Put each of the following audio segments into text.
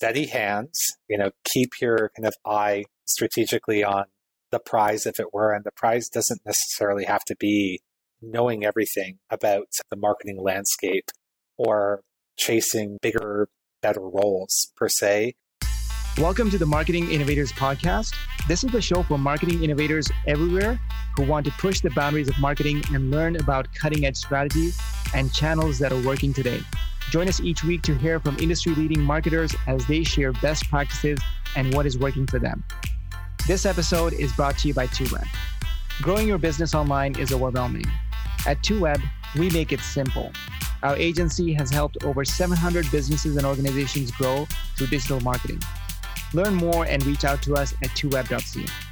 steady hands, you know, keep your kind of eye strategically on the prize, if it were. And the prize doesn't necessarily have to be knowing everything about the marketing landscape or chasing bigger, better roles per se. Welcome to the Marketing Innovators Podcast. This is the show for marketing innovators everywhere who want to push the boundaries of marketing and learn about cutting edge strategies and channels that are working today. Join us each week to hear from industry leading marketers as they share best practices and what is working for them. This episode is brought to you by 2Web. Growing your business online is overwhelming. At 2Web, we make it simple. Our agency has helped over 700 businesses and organizations grow through digital marketing. Learn more and reach out to us at 2web.ca.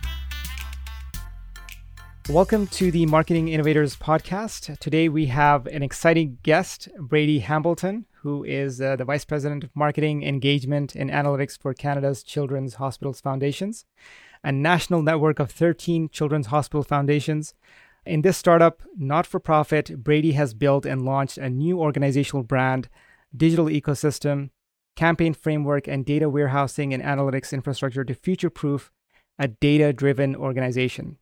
Welcome to the Marketing Innovators Podcast. Today we have an exciting guest, Brady Hambleton, who is uh, the Vice President of Marketing, Engagement, and Analytics for Canada's Children's Hospitals Foundations, a national network of 13 children's hospital foundations. In this startup, not for profit, Brady has built and launched a new organizational brand, digital ecosystem, campaign framework, and data warehousing and analytics infrastructure to future proof a data driven organization.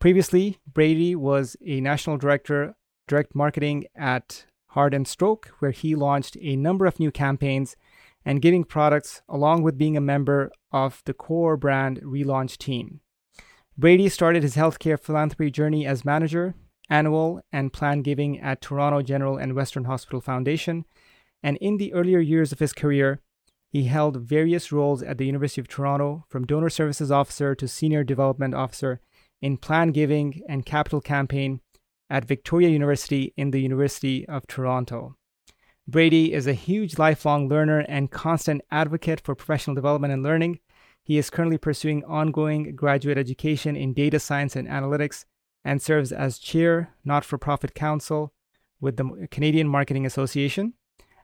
Previously, Brady was a national director, direct marketing at Heart and Stroke, where he launched a number of new campaigns and giving products, along with being a member of the core brand relaunch team. Brady started his healthcare philanthropy journey as manager, annual, and plan giving at Toronto General and Western Hospital Foundation. And in the earlier years of his career, he held various roles at the University of Toronto, from donor services officer to senior development officer in plan giving and capital campaign at Victoria University in the University of Toronto. Brady is a huge lifelong learner and constant advocate for professional development and learning. He is currently pursuing ongoing graduate education in data science and analytics and serves as chair, not for profit council with the Canadian Marketing Association.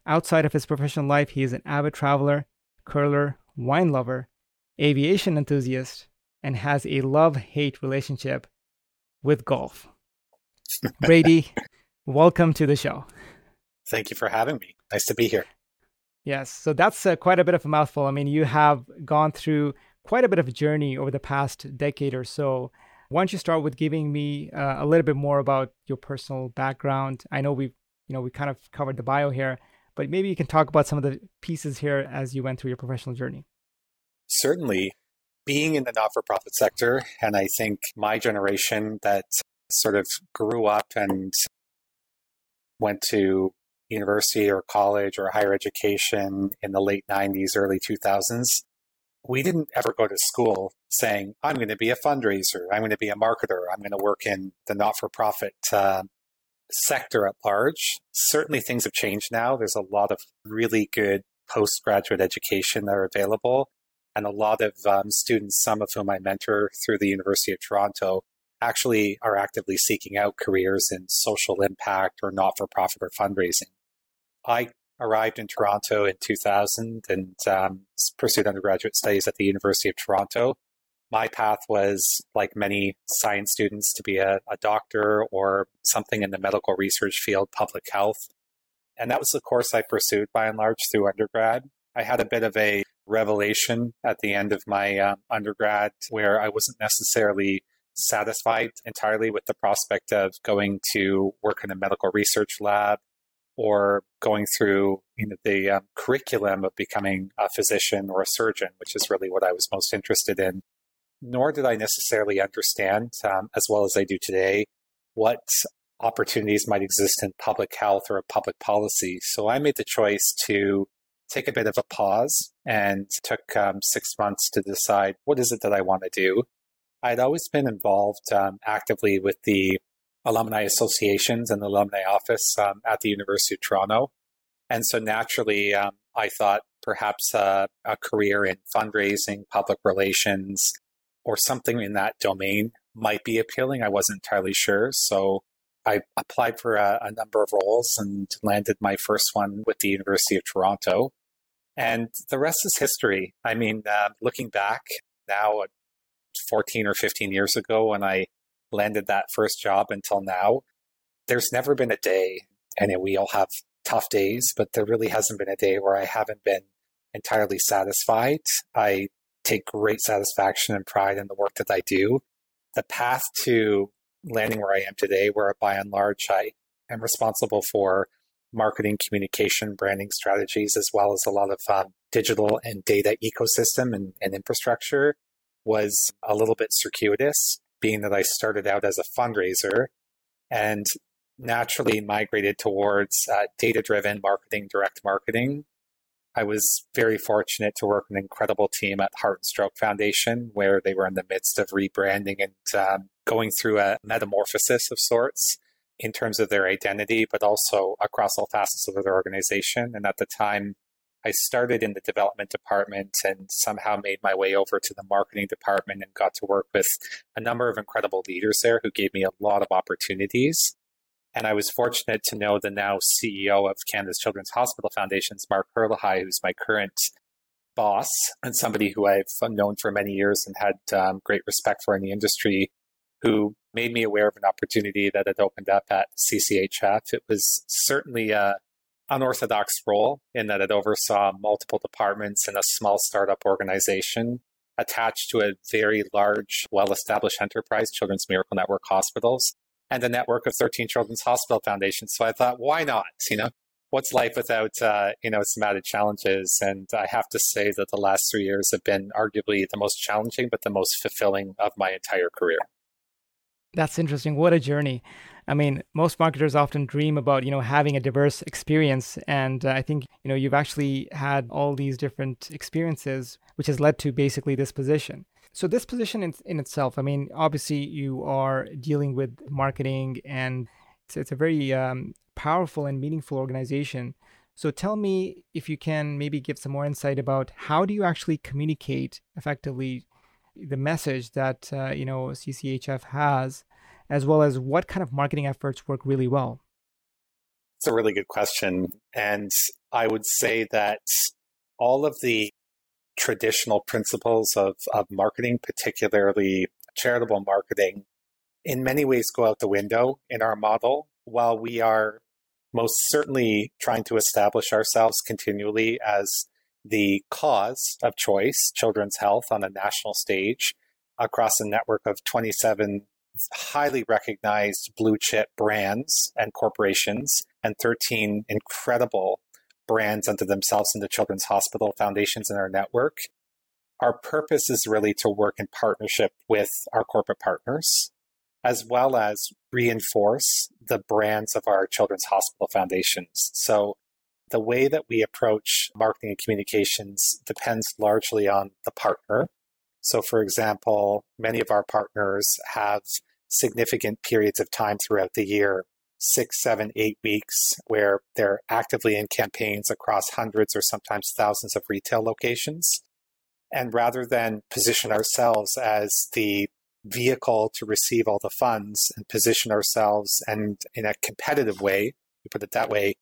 Outside of his professional life, he is an avid traveler, curler, wine lover, aviation enthusiast, and has a love hate relationship with golf. Brady, welcome to the show. Thank you for having me. Nice to be here. Yes, so that's uh, quite a bit of a mouthful. I mean, you have gone through quite a bit of a journey over the past decade or so. Why don't you start with giving me uh, a little bit more about your personal background? I know we've, you know, we kind of covered the bio here, but maybe you can talk about some of the pieces here as you went through your professional journey. Certainly being in the not for profit sector, and I think my generation that sort of grew up and went to university or college or higher education in the late 90s, early 2000s, we didn't ever go to school saying, I'm going to be a fundraiser, I'm going to be a marketer, I'm going to work in the not for profit uh, sector at large. Certainly things have changed now. There's a lot of really good postgraduate education that are available. And a lot of um, students, some of whom I mentor through the University of Toronto, actually are actively seeking out careers in social impact or not for profit or fundraising. I arrived in Toronto in 2000 and um, pursued undergraduate studies at the University of Toronto. My path was, like many science students, to be a, a doctor or something in the medical research field, public health. And that was the course I pursued by and large through undergrad. I had a bit of a revelation at the end of my um, undergrad where I wasn't necessarily satisfied entirely with the prospect of going to work in a medical research lab or going through you know, the um, curriculum of becoming a physician or a surgeon, which is really what I was most interested in. Nor did I necessarily understand, um, as well as I do today, what opportunities might exist in public health or public policy. So I made the choice to take a bit of a pause and took um, six months to decide what is it that I want to do. I'd always been involved um, actively with the alumni associations and the alumni office um, at the University of Toronto. And so naturally, um, I thought perhaps a career in fundraising, public relations, or something in that domain might be appealing. I wasn't entirely sure. So I applied for a, a, number of roles and landed my first one with the University of Toronto. And the rest is history. I mean, uh, looking back now, uh, 14 or 15 years ago, when I landed that first job until now, there's never been a day, and we all have tough days, but there really hasn't been a day where I haven't been entirely satisfied. I take great satisfaction and pride in the work that I do. The path to landing where I am today, where by and large I am responsible for marketing, communication, branding strategies, as well as a lot of um, digital and data ecosystem and, and infrastructure, was a little bit circuitous, being that I started out as a fundraiser and naturally migrated towards uh, data driven marketing, direct marketing. I was very fortunate to work with an incredible team at Heart and Stroke Foundation, where they were in the midst of rebranding and um, going through a metamorphosis of sorts in terms of their identity, but also across all facets of their organization. And at the time, I started in the development department and somehow made my way over to the marketing department and got to work with a number of incredible leaders there who gave me a lot of opportunities. And I was fortunate to know the now CEO of Canada's Children's Hospital Foundations, Mark Hierlihy, who's my current boss and somebody who I've known for many years and had um, great respect for in the industry, who made me aware of an opportunity that had opened up at CCHF. It was certainly a unorthodox role in that it oversaw multiple departments in a small startup organization attached to a very large, well established enterprise, Children's Miracle Network Hospitals, and a network of 13 Children's Hospital Foundations. So I thought, why not? You know, what's life without, uh, you know, some added challenges? And I have to say that the last three years have been arguably the most challenging, but the most fulfilling of my entire career. That's interesting. What a journey. I mean, most marketers often dream about, you know, having a diverse experience. And uh, I think, you know, you've actually had all these different experiences, which has led to basically this position. So, this position in, in itself, I mean, obviously you are dealing with marketing and it's, it's a very um, powerful and meaningful organization. So, tell me if you can maybe give some more insight about how do you actually communicate effectively the message that, uh, you know, CCHF has as well as what kind of marketing efforts work really well? It's a really good question. And I would say that all of the traditional principles of, of marketing, particularly charitable marketing, in many ways go out the window in our model. While we are most certainly trying to establish ourselves continually as the cause of choice, children's health, on a national stage across a network of 27 highly recognized blue chip brands and corporations, and 13 incredible brands unto themselves in the Children's Hospital Foundations in our network. Our purpose is really to work in partnership with our corporate partners, as well as reinforce the brands of our Children's Hospital Foundations. So, the way that we approach marketing and communications depends largely on the partner so, for example, many of our partners have significant periods of time throughout the year six, seven, eight weeks where they're actively in campaigns across hundreds or sometimes thousands of retail locations. And rather than position ourselves as the vehicle to receive all the funds and position ourselves and in a competitive way, we put it that way,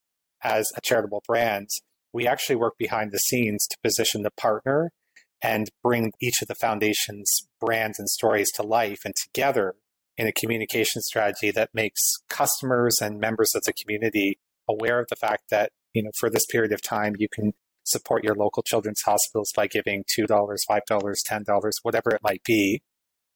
as a charitable brand, we actually work behind the scenes to position the partner and bring each of the foundation's brands and stories to life and together in a communication strategy that makes customers and members of the community aware of the fact that you know for this period of time you can support your local children's hospitals by giving $2 $5 $10 whatever it might be.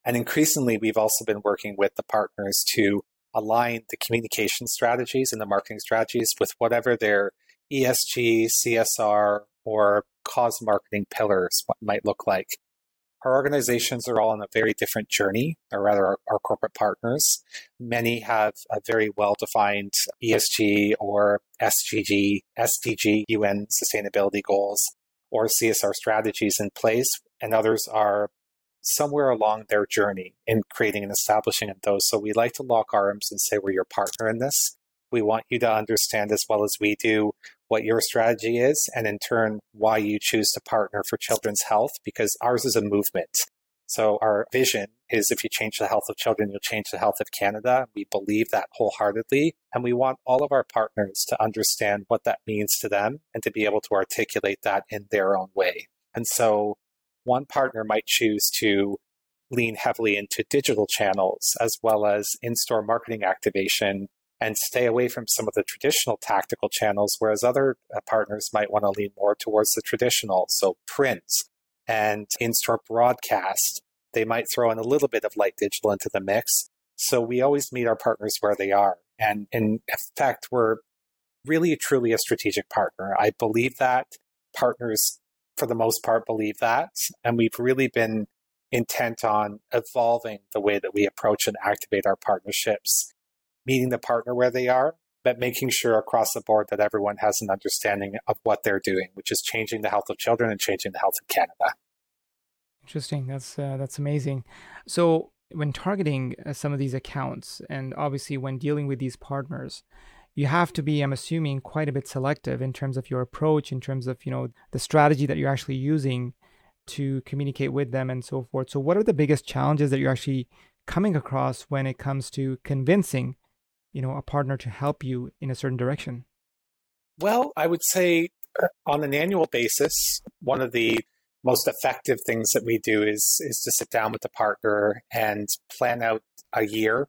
And increasingly we've also been working with the partners to align the communication strategies and the marketing strategies with whatever their esg csr or cause marketing pillars might look like. Our organizations are all on a very different journey, or rather, our, our corporate partners. Many have a very well defined ESG or SGG, SDG, UN sustainability goals, or CSR strategies in place, and others are somewhere along their journey in creating and establishing those. So we like to lock arms and say we're your partner in this. We want you to understand as well as we do what your strategy is, and in turn, why you choose to partner for children's health, because ours is a movement. So, our vision is if you change the health of children, you'll change the health of Canada. We believe that wholeheartedly. And we want all of our partners to understand what that means to them and to be able to articulate that in their own way. And so, one partner might choose to lean heavily into digital channels as well as in store marketing activation and stay away from some of the traditional tactical channels, whereas other uh, partners might want to lean more towards the traditional, so print and in store broadcast. They might throw in a little bit of light digital into the mix. So we always meet our partners where they are. And in effect, we're really truly a strategic partner. I believe that. Partners, for the most part, believe that. And we've really been intent on evolving the way that we approach and activate our partnerships meeting the partner where they are, but making sure across the board that everyone has an understanding of what they're doing, which is changing the health of children and changing the health of Canada. Interesting. That's uh, that's amazing. So when targeting uh, some of these accounts, and obviously when dealing with these partners, you have to be, I'm assuming, quite a bit selective in terms of your approach, in terms of you know the strategy that you're actually using to communicate with them and so forth. So, what are the biggest challenges that you're actually coming across when it comes to convincing you know a partner to help you in a certain direction? Well, I would say uh, on an annual basis, one of the most effective things that we do is is to sit down with the partner and plan out a year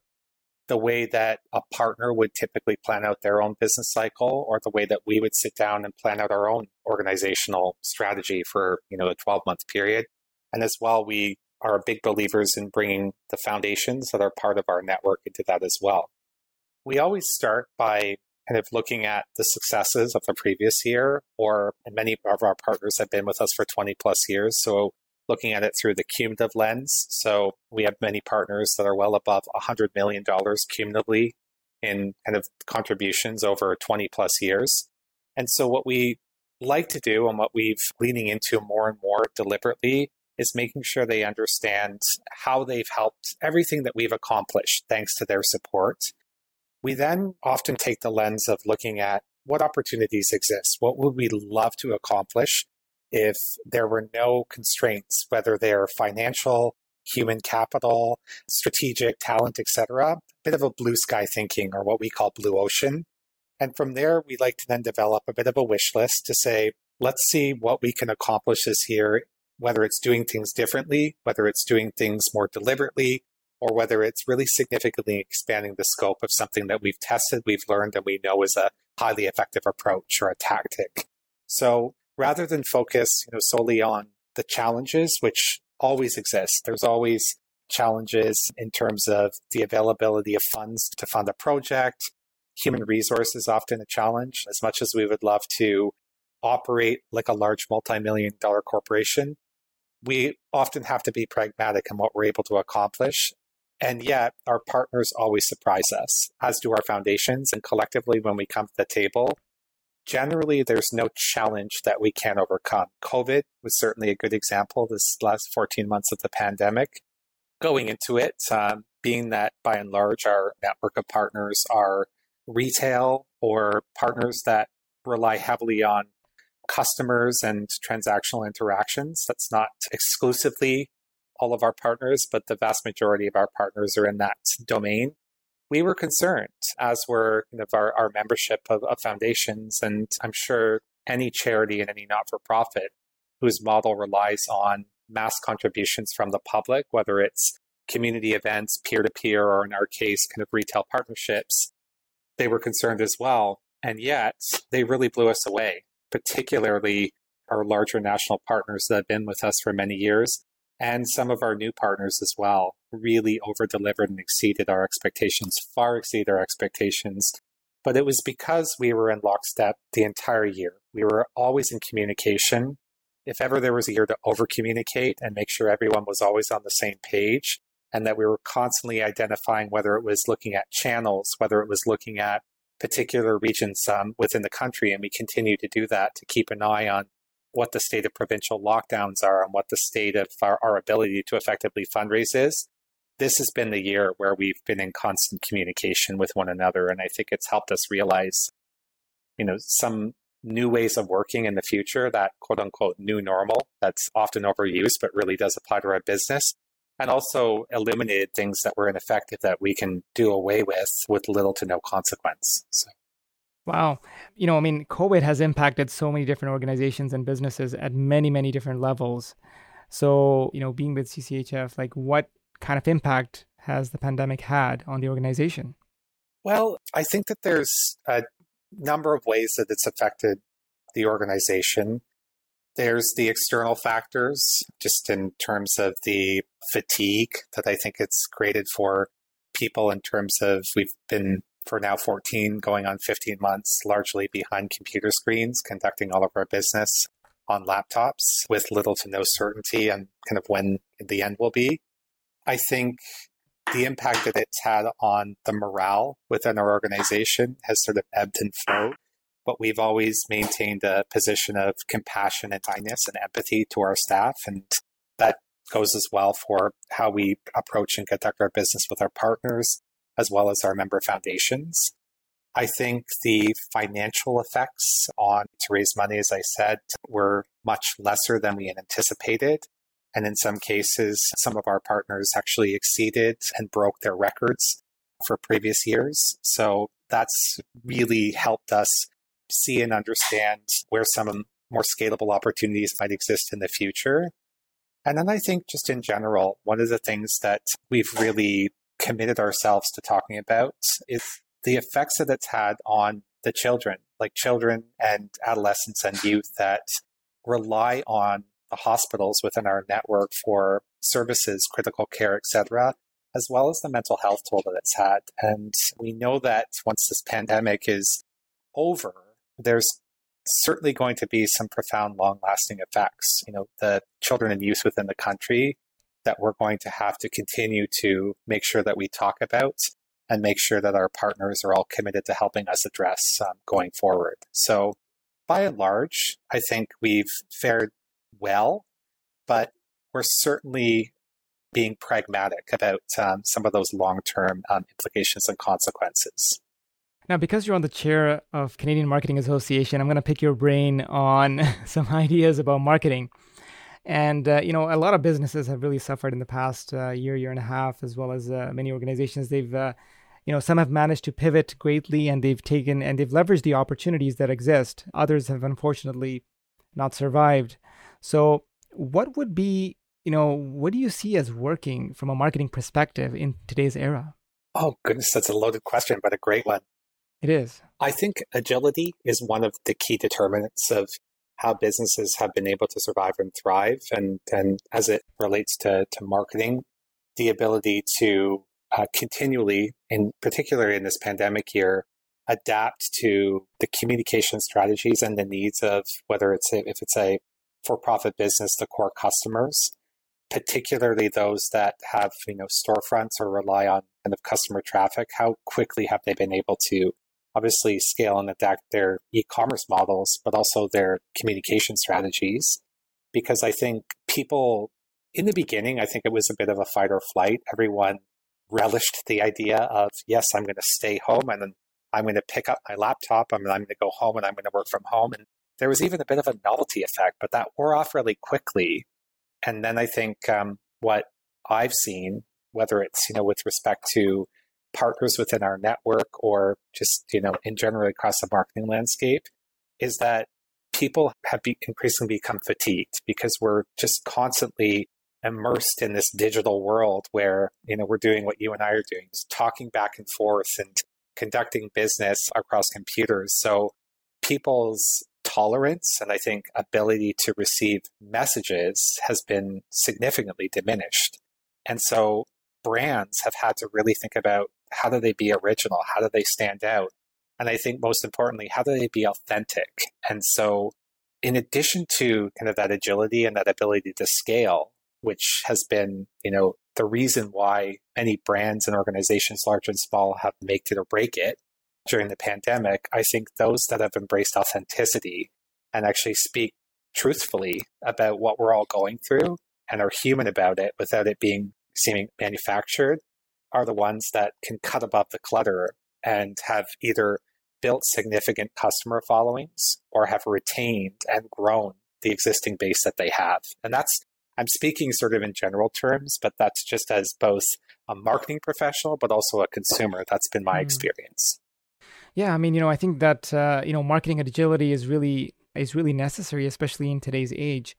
the way that a partner would typically plan out their own business cycle or the way that we would sit down and plan out our own organizational strategy for you know a 12 month period and as well we are big believers in bringing the foundations that are part of our network into that as well we always start by kind of looking at the successes of the previous year, or many of our partners have been with us for 20 plus years. So looking at it through the cumulative lens. So we have many partners that are well above $100 million cumulatively in kind of contributions over 20 plus years. And so what we like to do and what we've leaning into more and more deliberately is making sure they understand how they've helped everything that we've accomplished thanks to their support we then often take the lens of looking at what opportunities exist. What would we love to accomplish if there were no constraints, whether they're financial, human capital, strategic, talent, etc. A bit of a blue sky thinking or what we call blue ocean. And from there, we like to then develop a bit of a wish list to say, let's see what we can accomplish this year, whether it's doing things differently, whether it's doing things more deliberately, or whether it's really significantly expanding the scope of something that we've tested, we've learned, and we know is a highly effective approach or a tactic. So rather than focus you know, solely on the challenges, which always exist, there's always challenges in terms of the availability of funds to fund a project. Human resources often a challenge. As much as we would love to operate like a large multi million dollar corporation, we often have to be pragmatic in what we're able to accomplish and yet, our partners always surprise us, as do our foundations. And collectively, when we come to the table, generally there's no challenge that we can't overcome. COVID was certainly a good example this last 14 months of the pandemic. Going into it, um, being that by and large our network of partners are retail or partners that rely heavily on customers and transactional interactions. That's not exclusively all of our partners, but the vast majority of our partners are in that domain. We were concerned, as were kind of our, our membership of, of foundations, and I'm sure any charity and any not for profit whose model relies on mass contributions from the public, whether it's community events, peer to peer, or in our case, kind of retail partnerships, they were concerned as well. And yet, they really blew us away, particularly our larger national partners that have been with us for many years and some of our new partners as well really over delivered and exceeded our expectations, far exceed our expectations. But it was because we were in lockstep the entire year. We were always in communication. If ever there was a year to over communicate and make sure everyone was always on the same page, and that we were constantly identifying whether it was looking at channels, whether it was looking at particular regions um, within the country, and we continue to do that to keep an eye on what the state of provincial lockdowns are and what the state of our, our ability to effectively fundraise is, this has been the year where we've been in constant communication with one another. And I think it's helped us realize, you know, some new ways of working in the future, that quote unquote new normal that's often overused, but really does apply to our business. And also eliminated things that were ineffective that we can do away with with little to no consequence. So. Wow. You know, I mean, COVID has impacted so many different organizations and businesses at many, many different levels. So, you know, being with CCHF, like what kind of impact has the pandemic had on the organization? Well, I think that there's a number of ways that it's affected the organization. There's the external factors, just in terms of the fatigue that I think it's created for people in terms of we've been for now 14 going on 15 months largely behind computer screens conducting all of our business on laptops with little to no certainty on kind of when the end will be. I think the impact that it's had on the morale within our organization has sort of ebbed and flowed. But we've always maintained a position of compassion and kindness and empathy to our staff. And that goes as well for how we approach and conduct our business with our partners, as well as our member foundations. I think the financial effects on to raise money, as I said, were much lesser than we had anticipated. And in some cases, some of our partners actually exceeded and broke their records for previous years. So that's really helped us see and understand where some more scalable opportunities might exist in the future. And then I think just in general, one of the things that we've really committed ourselves to talking about is the effects that it's had on the children, like children and adolescents and youth that rely on the hospitals within our network for services, critical care, etc., as well as the mental health toll that it's had. And we know that once this pandemic is over, there's certainly going to be some profound, long lasting effects. You know, the children and youth within the country that we're going to have to continue to make sure that we talk about and make sure that our partners are all committed to helping us address um, going forward. So, by and large, I think we've fared well, but we're certainly being pragmatic about um, some of those long term um, implications and consequences. Now, because you're on the chair of Canadian Marketing Association, I'm going to pick your brain on some ideas about marketing. And uh, you know, a lot of businesses have really suffered in the past uh, year, year and a half, as well as uh, many organizations. They've, uh, you know, some have managed to pivot greatly, and they've taken and they've leveraged the opportunities that exist. Others have unfortunately not survived. So, what would be, you know, what do you see as working from a marketing perspective in today's era? Oh goodness, that's a loaded question, but a great one. It is. I think agility is one of the key determinants of how businesses have been able to survive and thrive. And, and as it relates to, to marketing, the ability to uh, continually, in particular in this pandemic year, adapt to the communication strategies and the needs of whether it's a, if it's a for-profit business, the core customers, particularly those that have you know storefronts or rely on kind of customer traffic. How quickly have they been able to obviously scale and adapt their e-commerce models, but also their communication strategies. Because I think people in the beginning, I think it was a bit of a fight or flight. Everyone relished the idea of, yes, I'm going to stay home and then I'm going to pick up my laptop and I'm going to go home and I'm going to work from home. And there was even a bit of a novelty effect, but that wore off really quickly. And then I think um, what I've seen, whether it's you know with respect to partners within our network or just, you know, in general across the marketing landscape is that people have be increasingly become fatigued because we're just constantly immersed in this digital world where, you know, we're doing what you and I are doing, just talking back and forth and conducting business across computers. So people's tolerance and I think ability to receive messages has been significantly diminished. And so brands have had to really think about how do they be original? How do they stand out? And I think most importantly, how do they be authentic? And so, in addition to kind of that agility and that ability to scale, which has been, you know, the reason why many brands and organizations, large and small, have make it or break it during the pandemic, I think those that have embraced authenticity and actually speak truthfully about what we're all going through and are human about it without it being seeming manufactured are the ones that can cut above the clutter and have either built significant customer followings or have retained and grown the existing base that they have. And that's, I'm speaking sort of in general terms, but that's just as both a marketing professional, but also a consumer. That's been my mm. experience. Yeah, I mean, you know, I think that uh, you know, marketing agility is really is really necessary, especially in today's age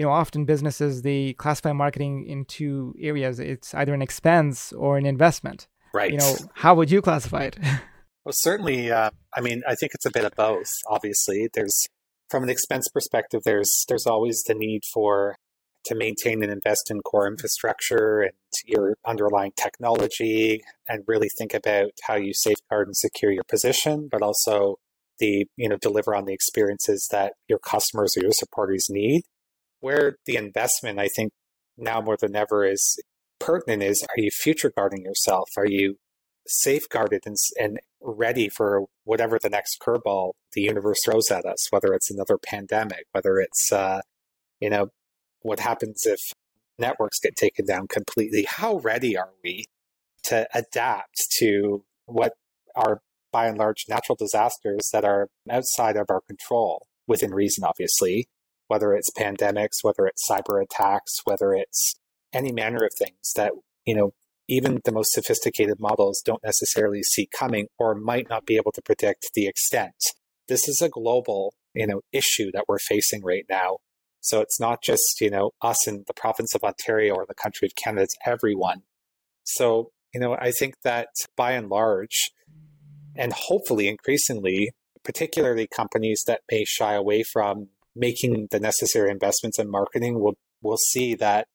you know, often businesses they classify marketing into areas. It's either an expense or an investment. Right. You know, how would you classify it? well, certainly. Uh, I mean, I think it's a bit of both. Obviously, there's from an expense perspective, there's there's always the need for to maintain and invest in core infrastructure and your underlying technology and really think about how you safeguard and secure your position, but also the, you know, deliver on the experiences that your customers or your supporters need. Where the investment, I think now more than ever is pertinent is are you future guarding yourself? Are you safeguarded and, and ready for whatever the next curveball the universe throws at us, whether it's another pandemic, whether it's, uh, you know, what happens if networks get taken down completely? How ready are we to adapt to what are by and large natural disasters that are outside of our control within reason, obviously, whether it's pandemics, whether it's cyber attacks, whether it's any manner of things that, you know, even the most sophisticated models don't necessarily see coming or might not be able to predict the extent. This is a global, you know, issue that we're facing right now. So it's not just, you know, us in the province of Ontario or the country of Canada, it's everyone. So, you know, I think that by and large, and hopefully increasingly, particularly companies that may shy away from making the necessary investments in marketing will will see that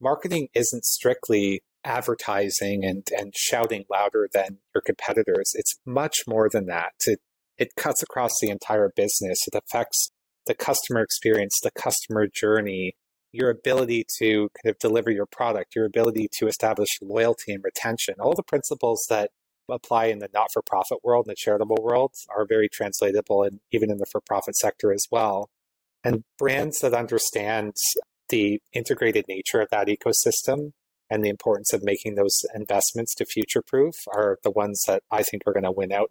marketing isn't strictly advertising and, and shouting louder than your competitors. It's much more than that. It it cuts across the entire business. It affects the customer experience, the customer journey, your ability to kind of deliver your product, your ability to establish loyalty and retention, all the principles that apply in the not for profit world and the charitable world are very translatable and even in the for profit sector as well. And brands that understand the integrated nature of that ecosystem and the importance of making those investments to future proof are the ones that I think are going to win out.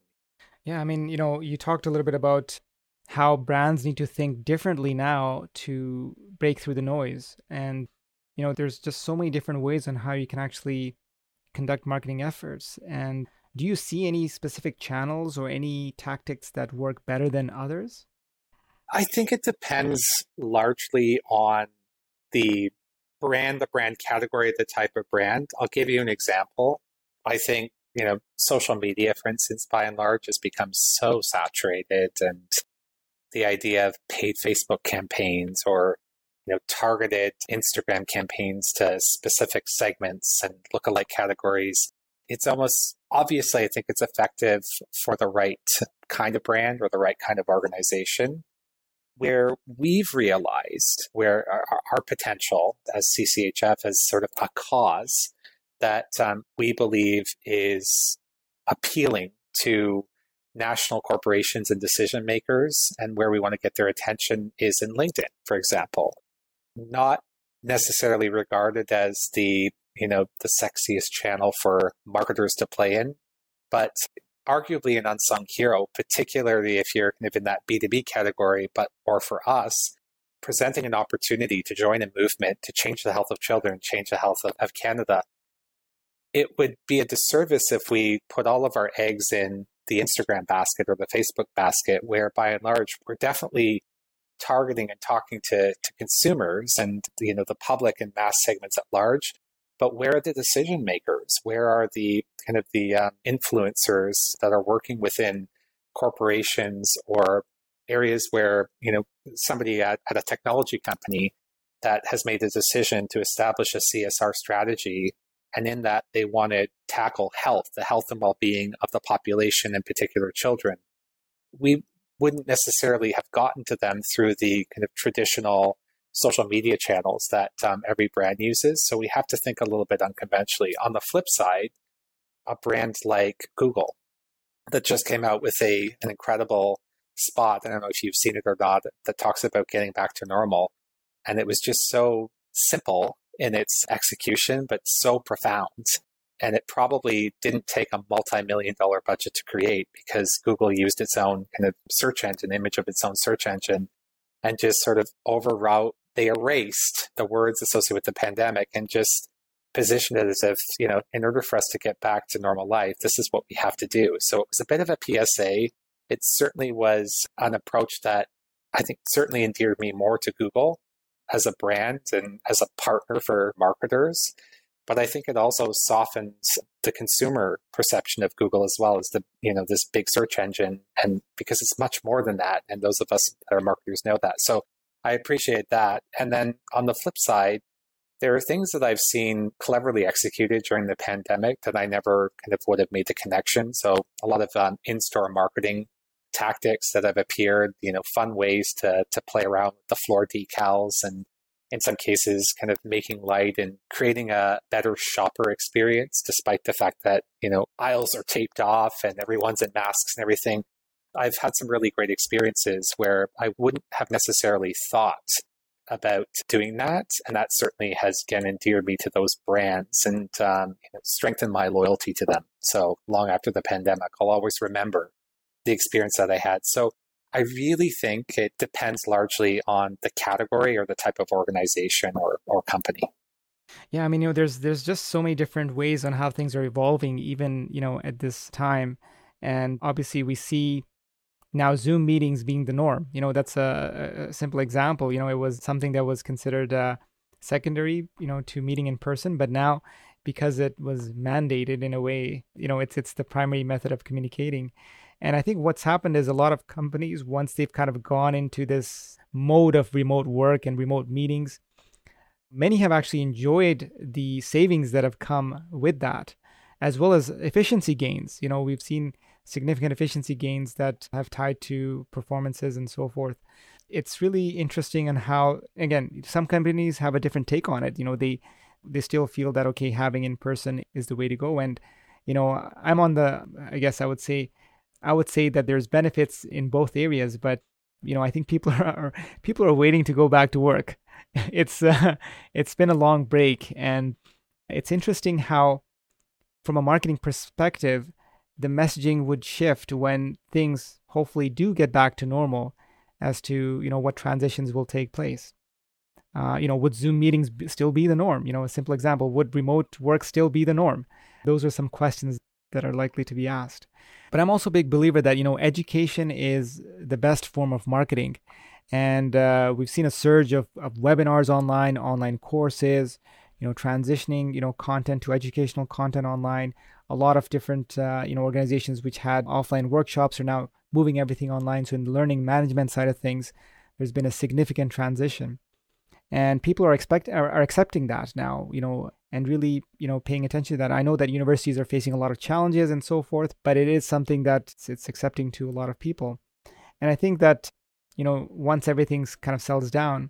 Yeah, I mean, you know, you talked a little bit about how brands need to think differently now to break through the noise. And, you know, there's just so many different ways on how you can actually conduct marketing efforts. And do you see any specific channels or any tactics that work better than others? I think it depends largely on the brand, the brand category, the type of brand. I'll give you an example. I think, you know, social media, for instance, by and large, has become so saturated and the idea of paid Facebook campaigns or you know targeted Instagram campaigns to specific segments and lookalike categories. It's almost obviously I think it's effective for the right kind of brand or the right kind of organization. Where we've realized where our, our potential as CCHF as sort of a cause that um, we believe is appealing to national corporations and decision makers and where we want to get their attention is in LinkedIn, for example. Not necessarily regarded as the, you know, the sexiest channel for marketers to play in, but arguably an unsung hero, particularly if you're kind of in that B2B category, but or for us, presenting an opportunity to join a movement to change the health of children, change the health of, of Canada. It would be a disservice if we put all of our eggs in the Instagram basket or the Facebook basket, where by and large we're definitely targeting and talking to, to consumers and you know the public and mass segments at large. But where are the decision makers? Where are the kind of the um, influencers that are working within corporations or areas where you know somebody at, at a technology company that has made the decision to establish a CSR strategy and in that, they want to tackle health, the health and well being of the population, in particular children. We wouldn't necessarily have gotten to them through the kind of traditional social media channels that um, every brand uses. So we have to think a little bit unconventionally. On the flip side, a brand like Google that just came out with a an incredible spot. I don't know if you've seen it or not that talks about getting back to normal. And it was just so simple in its execution, but so profound. And it probably didn't take a multi million dollar budget to create because Google used its own kind of search engine, image of its own search engine, and just sort of overwrote, they erased the words associated with the pandemic and just positioned it as if, you know, in order for us to get back to normal life, this is what we have to do. So it was a bit of a PSA. It certainly was an approach that I think certainly endeared me more to Google as a brand and as a partner for marketers. But I think it also softens the consumer perception of Google as well as the, you know, this big search engine. And because it's much more than that. And those of us that are marketers know that. So I appreciate that. And then on the flip side, there are things that I've seen cleverly executed during the pandemic that I never kind of would have made the connection. So a lot of um, in-store marketing tactics that have appeared, you know, fun ways to to play around with the floor decals and in some cases kind of making light and creating a better shopper experience despite the fact that, you know, aisles are taped off and everyone's in masks and everything. I've had some really great experiences where I wouldn't have necessarily thought about doing that. And that certainly has again endeared me to those brands and um, strengthened my loyalty to them. So long after the pandemic, I'll always remember the experience that I had. So I really think it depends largely on the category or the type of organization or, or company. Yeah, I mean, you know, there's there's just so many different ways on how things are evolving, even you know at this time, and obviously we see now Zoom meetings being the norm. You know, that's a, a simple example. You know, it was something that was considered uh, secondary, you know, to meeting in person, but now because it was mandated in a way, you know, it's it's the primary method of communicating. And I think what's happened is a lot of companies, once they've kind of gone into this mode of remote work and remote meetings, many have actually enjoyed the savings that have come with that, as well as efficiency gains. You know, we've seen significant efficiency gains that have tied to performances and so forth. It's really interesting on how, again, some companies have a different take on it. You know, they they still feel that okay, having in person is the way to go. And you know, I'm on the, I guess I would say, I would say that there's benefits in both areas, but you know, I think people are people are waiting to go back to work. It's uh, it's been a long break, and it's interesting how, from a marketing perspective, the messaging would shift when things hopefully do get back to normal, as to you know what transitions will take place. Uh, you know, would Zoom meetings b- still be the norm? You know, a simple example: would remote work still be the norm? Those are some questions that are likely to be asked. But I'm also a big believer that, you know, education is the best form of marketing. And uh, we've seen a surge of, of webinars online, online courses, you know, transitioning, you know, content to educational content online. A lot of different, uh, you know, organizations which had offline workshops are now moving everything online. So in the learning management side of things, there's been a significant transition and people are expect are, are, accepting that now you know and really you know paying attention to that i know that universities are facing a lot of challenges and so forth but it is something that it's accepting to a lot of people and i think that you know once everything's kind of settles down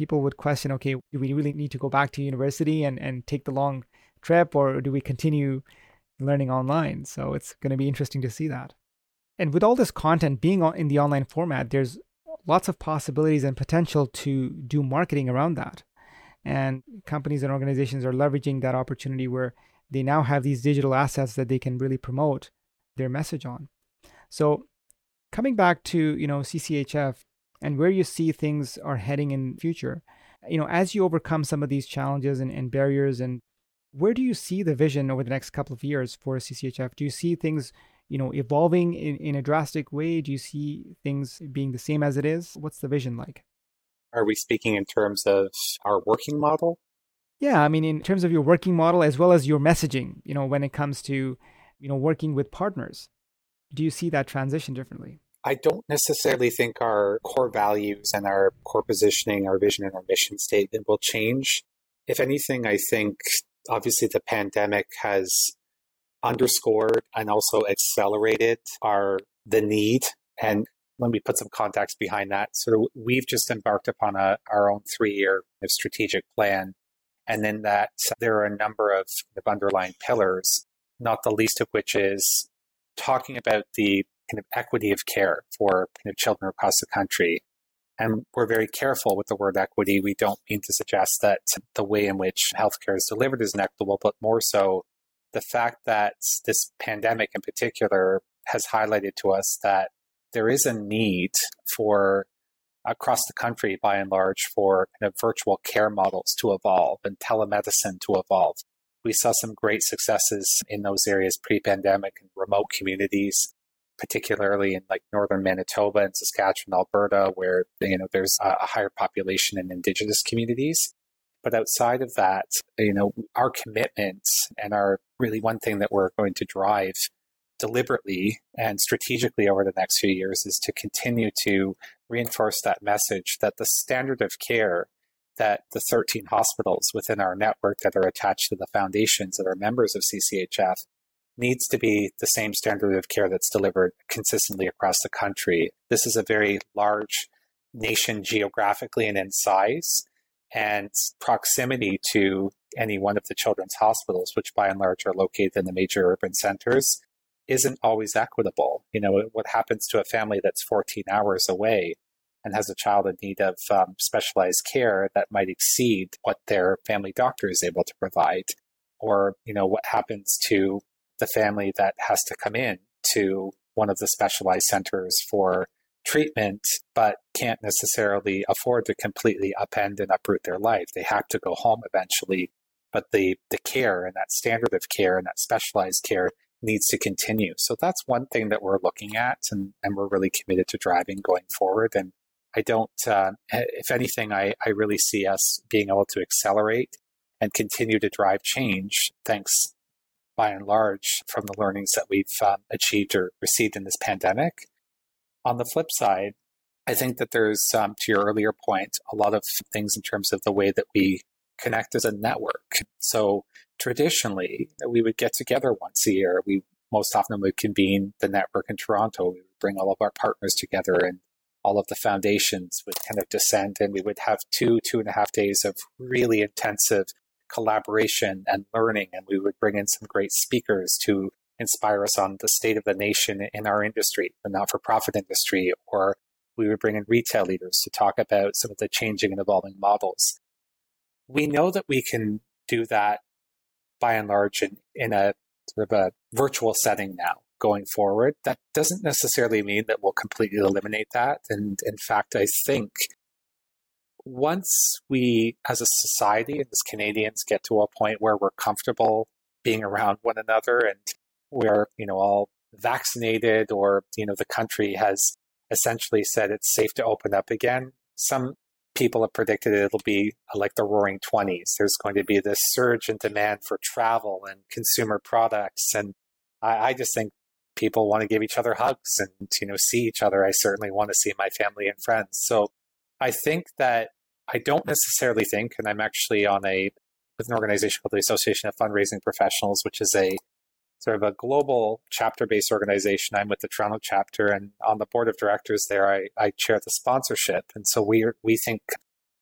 people would question okay do we really need to go back to university and and take the long trip or do we continue learning online so it's going to be interesting to see that and with all this content being in the online format there's lots of possibilities and potential to do marketing around that. And companies and organizations are leveraging that opportunity where they now have these digital assets that they can really promote their message on. So coming back to, you know, CCHF and where you see things are heading in future, you know, as you overcome some of these challenges and, and barriers and where do you see the vision over the next couple of years for CCHF? Do you see things you know evolving in, in a drastic way? Do you see things being the same as it is? What's the vision like? Are we speaking in terms of our working model? Yeah i mean in terms of your working model as well as your messaging you know when it comes to you know working with partners. Do you see that transition differently I don't necessarily think our core values and our core positioning, our vision and our mission statement will change. If anything, I think obviously the pandemic has underscored and also accelerated our the need and let me put some context behind that. So we've just embarked upon a, our own three-year strategic plan, and then that there are a number of, of underlying pillars, not the least of which is talking about the kind of equity of care for kind of children across the country. And we're very careful with the word equity. We don't mean to suggest that the way in which healthcare is delivered is inequitable, but more so the fact that this pandemic in particular has highlighted to us that there is a need for across the country by and large for kind of virtual care models to evolve and telemedicine to evolve. We saw some great successes in those areas pre-pandemic in remote communities, particularly in like northern Manitoba and Saskatchewan, Alberta, where you know there's a higher population in indigenous communities. But outside of that, you know, our commitment and our really one thing that we're going to drive deliberately and strategically over the next few years is to continue to reinforce that message that the standard of care that the 13 hospitals within our network that are attached to the foundations that are members of CCHF needs to be the same standard of care that's delivered consistently across the country. This is a very large nation geographically and in size, and proximity to any one of the children's hospitals, which by and large are located in the major urban centers, isn't always equitable. You know, what happens to a family that's 14 hours away and has a child in need of um, specialized care that might exceed what their family doctor is able to provide? Or, you know, what happens to the family that has to come in to one of the specialized centers for treatment, but can't necessarily afford to completely upend and uproot their life. They have to go home eventually, but the, the care and that standard of care and that specialized care needs to continue. So that's one thing that we're looking at and, and we're really committed to driving going forward. And I don't, uh, if anything, I, I really see us being able to accelerate and continue to drive change thanks by and large from the learnings that we've um, achieved or received in this pandemic. On the flip side, I think that there's, um, to your earlier point, a lot of things in terms of the way that we connect as a network. So traditionally, we would get together once a year. We most often would convene the network in Toronto. We would bring all of our partners together and all of the foundations would kind of descend and we would have two, two and a half days of really intensive collaboration and learning. And we would bring in some great speakers to inspire us on the state of the nation in our industry, the not for profit industry, or we would bring in retail leaders to talk about some of the changing and evolving models. We know that we can do that by and large in, in a sort of a virtual setting now going forward. That doesn't necessarily mean that we'll completely eliminate that. And in fact, I think once we as a society as Canadians get to a point where we're comfortable being around one another and we're, you know, all vaccinated or, you know, the country has essentially said it's safe to open up again, some people have predicted it'll be like the roaring 20s. There's going to be this surge in demand for travel and consumer products. And I, I just think people want to give each other hugs and, you know, see each other. I certainly want to see my family and friends. So I think that I don't necessarily think, and I'm actually on a with an organization called the Association of Fundraising Professionals, which is a sort of a global chapter based organization. I'm with the Toronto chapter, and on the board of directors there, I, I chair the sponsorship. And so we we think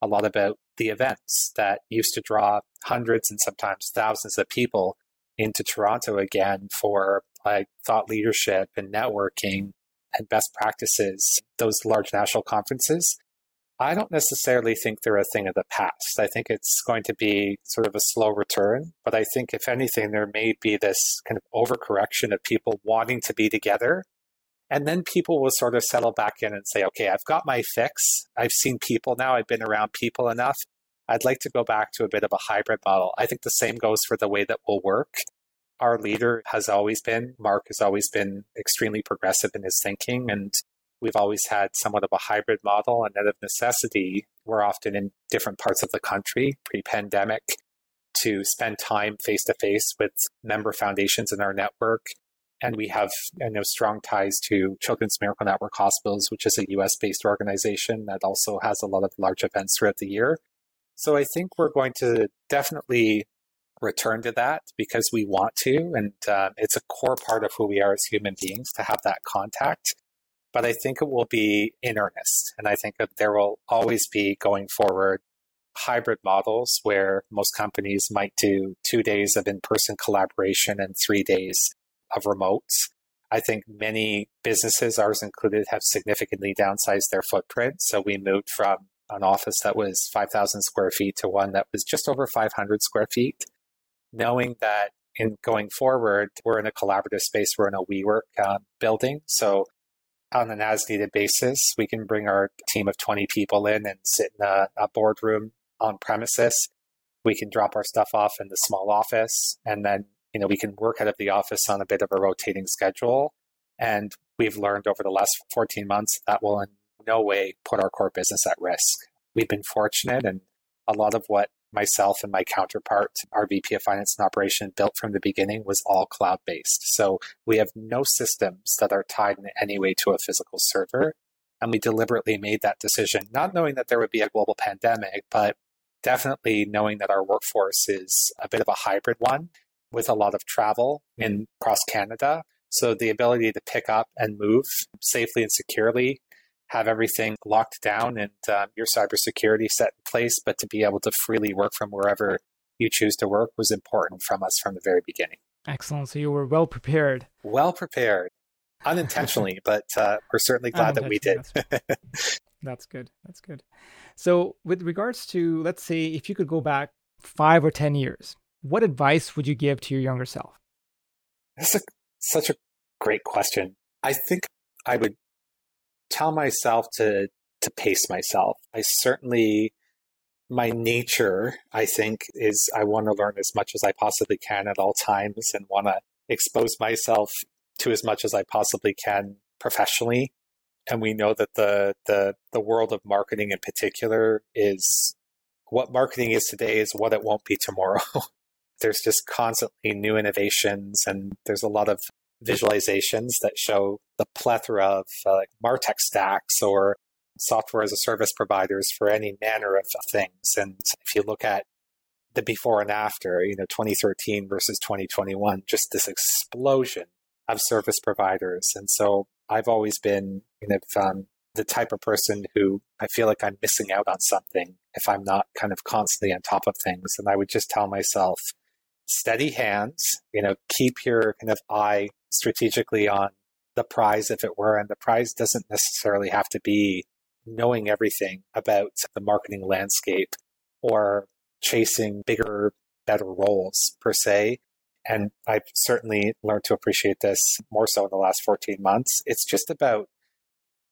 a lot about the events that used to draw hundreds and sometimes thousands of people into Toronto again for like thought leadership and networking and best practices, those large national conferences. I don't necessarily think they're a thing of the past. I think it's going to be sort of a slow return. But I think, if anything, there may be this kind of overcorrection of people wanting to be together. And then people will sort of settle back in and say, okay, I've got my fix. I've seen people now. I've been around people enough. I'd like to go back to a bit of a hybrid model. I think the same goes for the way that we'll work. Our leader has always been, Mark has always been extremely progressive in his thinking. And We've always had somewhat of a hybrid model, and out of necessity, we're often in different parts of the country pre pandemic to spend time face to face with member foundations in our network. And we have you know, strong ties to Children's Miracle Network Hospitals, which is a US based organization that also has a lot of large events throughout the year. So I think we're going to definitely return to that because we want to. And uh, it's a core part of who we are as human beings to have that contact but I think it will be in earnest. And I think that there will always be going forward hybrid models where most companies might do two days of in person collaboration and three days of remote. I think many businesses, ours included, have significantly downsized their footprint. So we moved from an office that was 5,000 square feet to one that was just over 500 square feet, knowing that in going forward, we're in a collaborative space, we're in a WeWork uh, building. So on an as needed basis. We can bring our team of 20 people in and sit in a, a boardroom on premises. We can drop our stuff off in the small office and then, you know, we can work out of the office on a bit of a rotating schedule. And we've learned over the last 14 months that will in no way put our core business at risk. We've been fortunate and a lot of what myself and my counterpart, our VP of Finance and Operation, built from the beginning was all cloud based. So we have no systems that are tied in any way to a physical server. And we deliberately made that decision, not knowing that there would be a global pandemic, but definitely knowing that our workforce is a bit of a hybrid one with a lot of travel in across Canada. So the ability to pick up and move safely and securely, have everything locked down and um, your cybersecurity set in place, but to be able to freely work from wherever you choose to work was important from us from the very beginning. Excellent. So you were well prepared. Well prepared, unintentionally, but uh, we're certainly glad that we did. That's, that's good. That's good. So, with regards to, let's say, if you could go back five or 10 years, what advice would you give to your younger self? That's a, such a great question. I think I would tell myself to to pace myself. I certainly my nature, I think, is I want to learn as much as I possibly can at all times and want to expose myself to as much as I possibly can professionally. And we know that the the the world of marketing in particular is what marketing is today is what it won't be tomorrow. there's just constantly new innovations and there's a lot of visualizations that show the plethora of uh, Martech stacks or software as a service providers for any manner of things. And if you look at the before and after, you know, 2013 versus 2021, just this explosion of service providers. And so I've always been, you know, um, the type of person who I feel like I'm missing out on something if I'm not kind of constantly on top of things. And I would just tell myself, steady hands, you know, keep your kind of eye strategically on the prize if it were. And the prize doesn't necessarily have to be knowing everything about the marketing landscape or chasing bigger, better roles per se. And I've certainly learned to appreciate this more so in the last 14 months. It's just about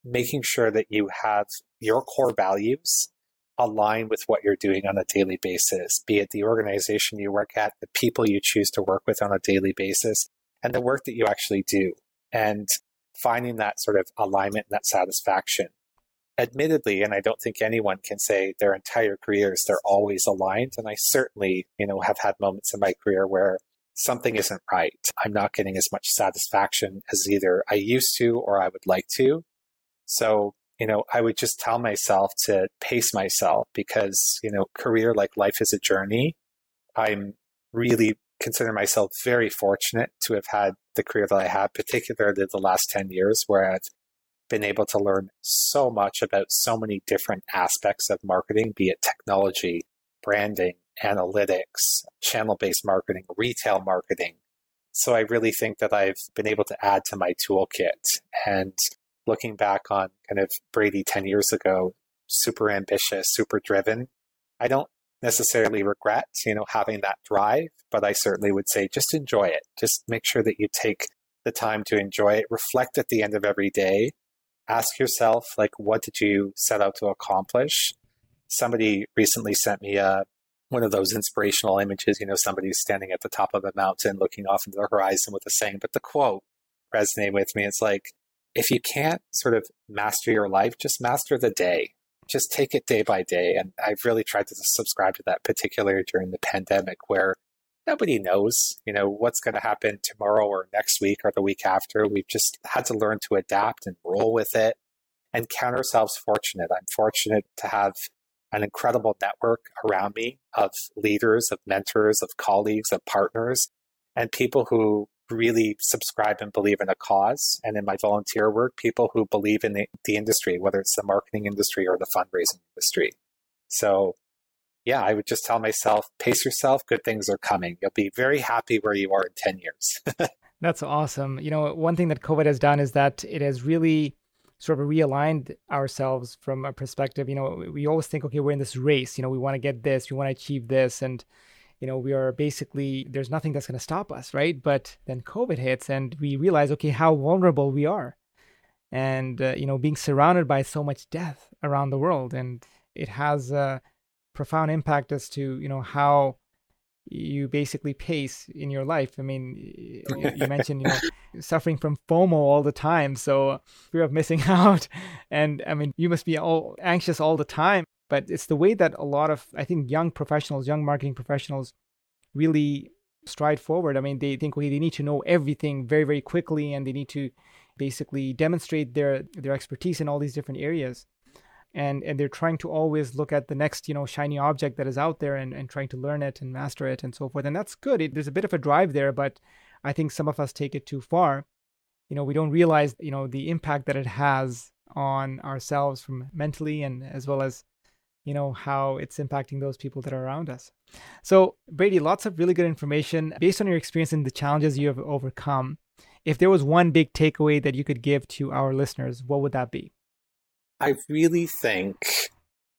making sure that you have your core values align with what you're doing on a daily basis, be it the organization you work at, the people you choose to work with on a daily basis, and the work that you actually do. And finding that sort of alignment and that satisfaction. Admittedly, and I don't think anyone can say their entire careers they're always aligned. And I certainly, you know, have had moments in my career where something isn't right. I'm not getting as much satisfaction as either I used to or I would like to. So you know, I would just tell myself to pace myself because, you know, career like life is a journey. I'm really consider myself very fortunate to have had the career that I have, particularly the last 10 years, where I've been able to learn so much about so many different aspects of marketing, be it technology, branding, analytics, channel based marketing, retail marketing. So I really think that I've been able to add to my toolkit. And looking back on kind of Brady 10 years ago, super ambitious, super driven. I don't necessarily regret, you know, having that drive, but I certainly would say just enjoy it. Just make sure that you take the time to enjoy it. Reflect at the end of every day. Ask yourself, like, what did you set out to accomplish? Somebody recently sent me a one of those inspirational images, you know, somebody's standing at the top of a mountain looking off into the horizon with a saying, but the quote resonated with me. It's like, if you can't sort of master your life, just master the day. Just take it day by day. And I've really tried to subscribe to that, particularly during the pandemic, where nobody knows, you know, what's going to happen tomorrow or next week or the week after. We've just had to learn to adapt and roll with it and count ourselves fortunate. I'm fortunate to have an incredible network around me of leaders, of mentors, of colleagues, of partners, and people who really subscribe and believe in a cause. And in my volunteer work, people who believe in the, the industry, whether it's the marketing industry or the fundraising industry. So, yeah, I would just tell myself, pace yourself, good things are coming. You'll be very happy where you are in 10 years. That's awesome. You know, one thing that COVID has done is that it has really sort of realigned ourselves from a perspective. You know, we always think, okay, we're in this race, you know, we want to get this, we want to achieve this. And you know, we are basically, there's nothing that's going to stop us, right? But then COVID hits and we realize, okay, how vulnerable we are. And, uh, you know, being surrounded by so much death around the world. And it has a profound impact as to, you know, how you basically pace in your life. I mean, you mentioned you know suffering from FOMO all the time, so fear of missing out, and I mean you must be all anxious all the time. But it's the way that a lot of I think young professionals, young marketing professionals, really stride forward. I mean, they think okay, they need to know everything very very quickly, and they need to basically demonstrate their their expertise in all these different areas. And and they're trying to always look at the next you know shiny object that is out there and, and trying to learn it and master it and so forth. And that's good. It, there's a bit of a drive there but i think some of us take it too far. You know we don't realize you know the impact that it has on ourselves from mentally and as well as you know how it's impacting those people that are around us. So brady lots of really good information. Based on your experience and the challenges you have overcome if there was one big takeaway that you could give to our listeners what would that be? I really think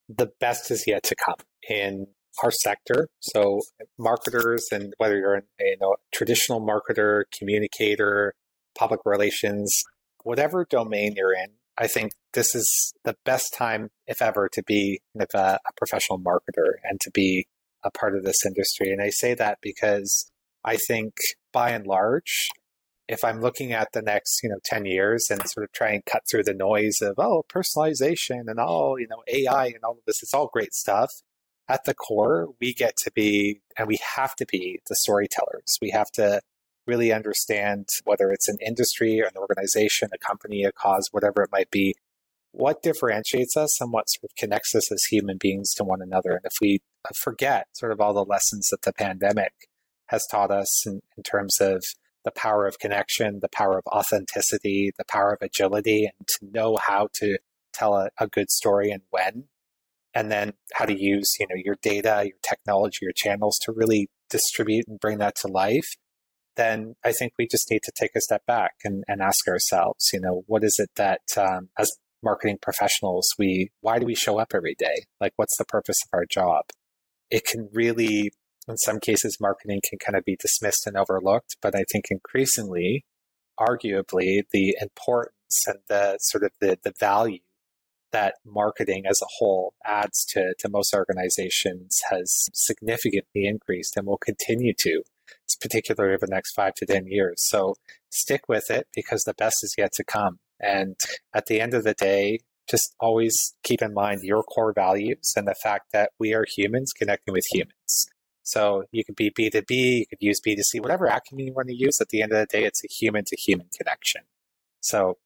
the best is yet to come in our sector. So marketers and whether you're a you know, traditional marketer, communicator, public relations, whatever domain you're in, I think this is the best time, if ever, to be of a, a professional marketer and to be a part of this industry. And I say that because I think by and large, if I'm looking at the next, you know, 10 years and sort of try and cut through the noise of, oh, personalization and all, you know, AI and all of this, it's all great stuff. At the core, we get to be, and we have to be the storytellers. We have to really understand whether it's an industry or an organization, a company, a cause, whatever it might be, what differentiates us and what sort of connects us as human beings to one another. And if we forget sort of all the lessons that the pandemic has taught us in, in terms of the power of connection, the power of authenticity, the power of agility, and to know how to tell a, a good story and when, and then how to use you know your data, your technology, your channels to really distribute and bring that to life. Then I think we just need to take a step back and, and ask ourselves, you know, what is it that um, as marketing professionals we why do we show up every day? Like, what's the purpose of our job? It can really in some cases, marketing can kind of be dismissed and overlooked, but I think increasingly, arguably, the importance and the sort of the, the value that marketing as a whole adds to, to most organizations has significantly increased and will continue to, particularly over the next five to 10 years. So stick with it because the best is yet to come. And at the end of the day, just always keep in mind your core values and the fact that we are humans connecting with humans. So you could be B2B, you could use B2C, whatever acronym you want to use. At the end of the day, it's a human to human connection. So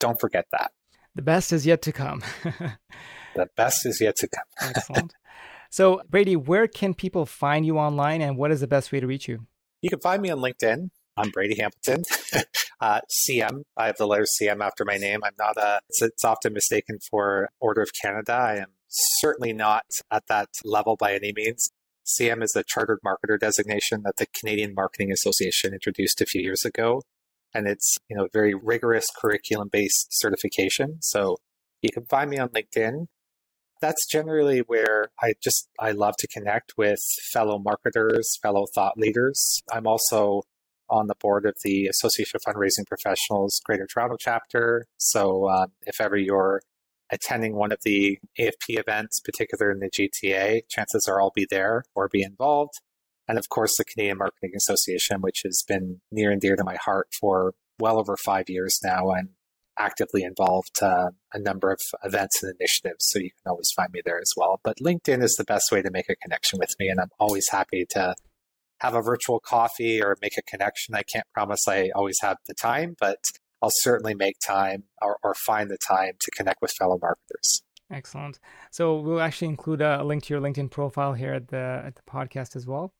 don't forget that. The best is yet to come. the best is yet to come. Excellent. So, Brady, where can people find you online and what is the best way to reach you? You can find me on LinkedIn. I'm Brady Hambleton. uh, CM. I have the letter CM after my name. I'm not a, it's, it's often mistaken for Order of Canada. I am certainly not at that level by any means. CM is a chartered marketer designation that the Canadian Marketing Association introduced a few years ago. And it's, you know, very rigorous curriculum based certification. So you can find me on LinkedIn. That's generally where I just, I love to connect with fellow marketers, fellow thought leaders. I'm also on the board of the Association of Fundraising Professionals Greater Toronto chapter. So um, if ever you're attending one of the AFP events, particularly in the GTA, chances are I'll be there or be involved. And of course, the Canadian Marketing Association, which has been near and dear to my heart for well over five years now and actively involved uh, a number of events and initiatives. So you can always find me there as well. But LinkedIn is the best way to make a connection with me. And I'm always happy to have a virtual coffee or make a connection. I can't promise I always have the time, but I'll certainly make time or, or find the time to connect with fellow marketers. Excellent. So we'll actually include a link to your LinkedIn profile here at the at the podcast as well.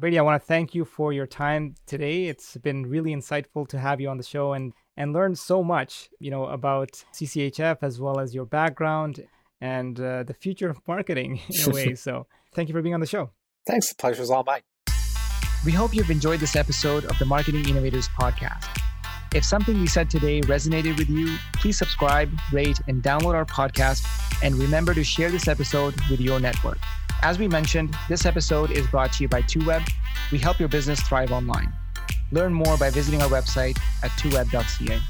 Brady, I want to thank you for your time today. It's been really insightful to have you on the show and and learn so much, you know, about CCHF as well as your background and uh, the future of marketing in a way. so, thank you for being on the show. Thanks. The pleasure's all mine. We hope you've enjoyed this episode of the Marketing Innovators podcast. If something we said today resonated with you, please subscribe, rate, and download our podcast. And remember to share this episode with your network. As we mentioned, this episode is brought to you by 2Web. We help your business thrive online. Learn more by visiting our website at 2web.ca.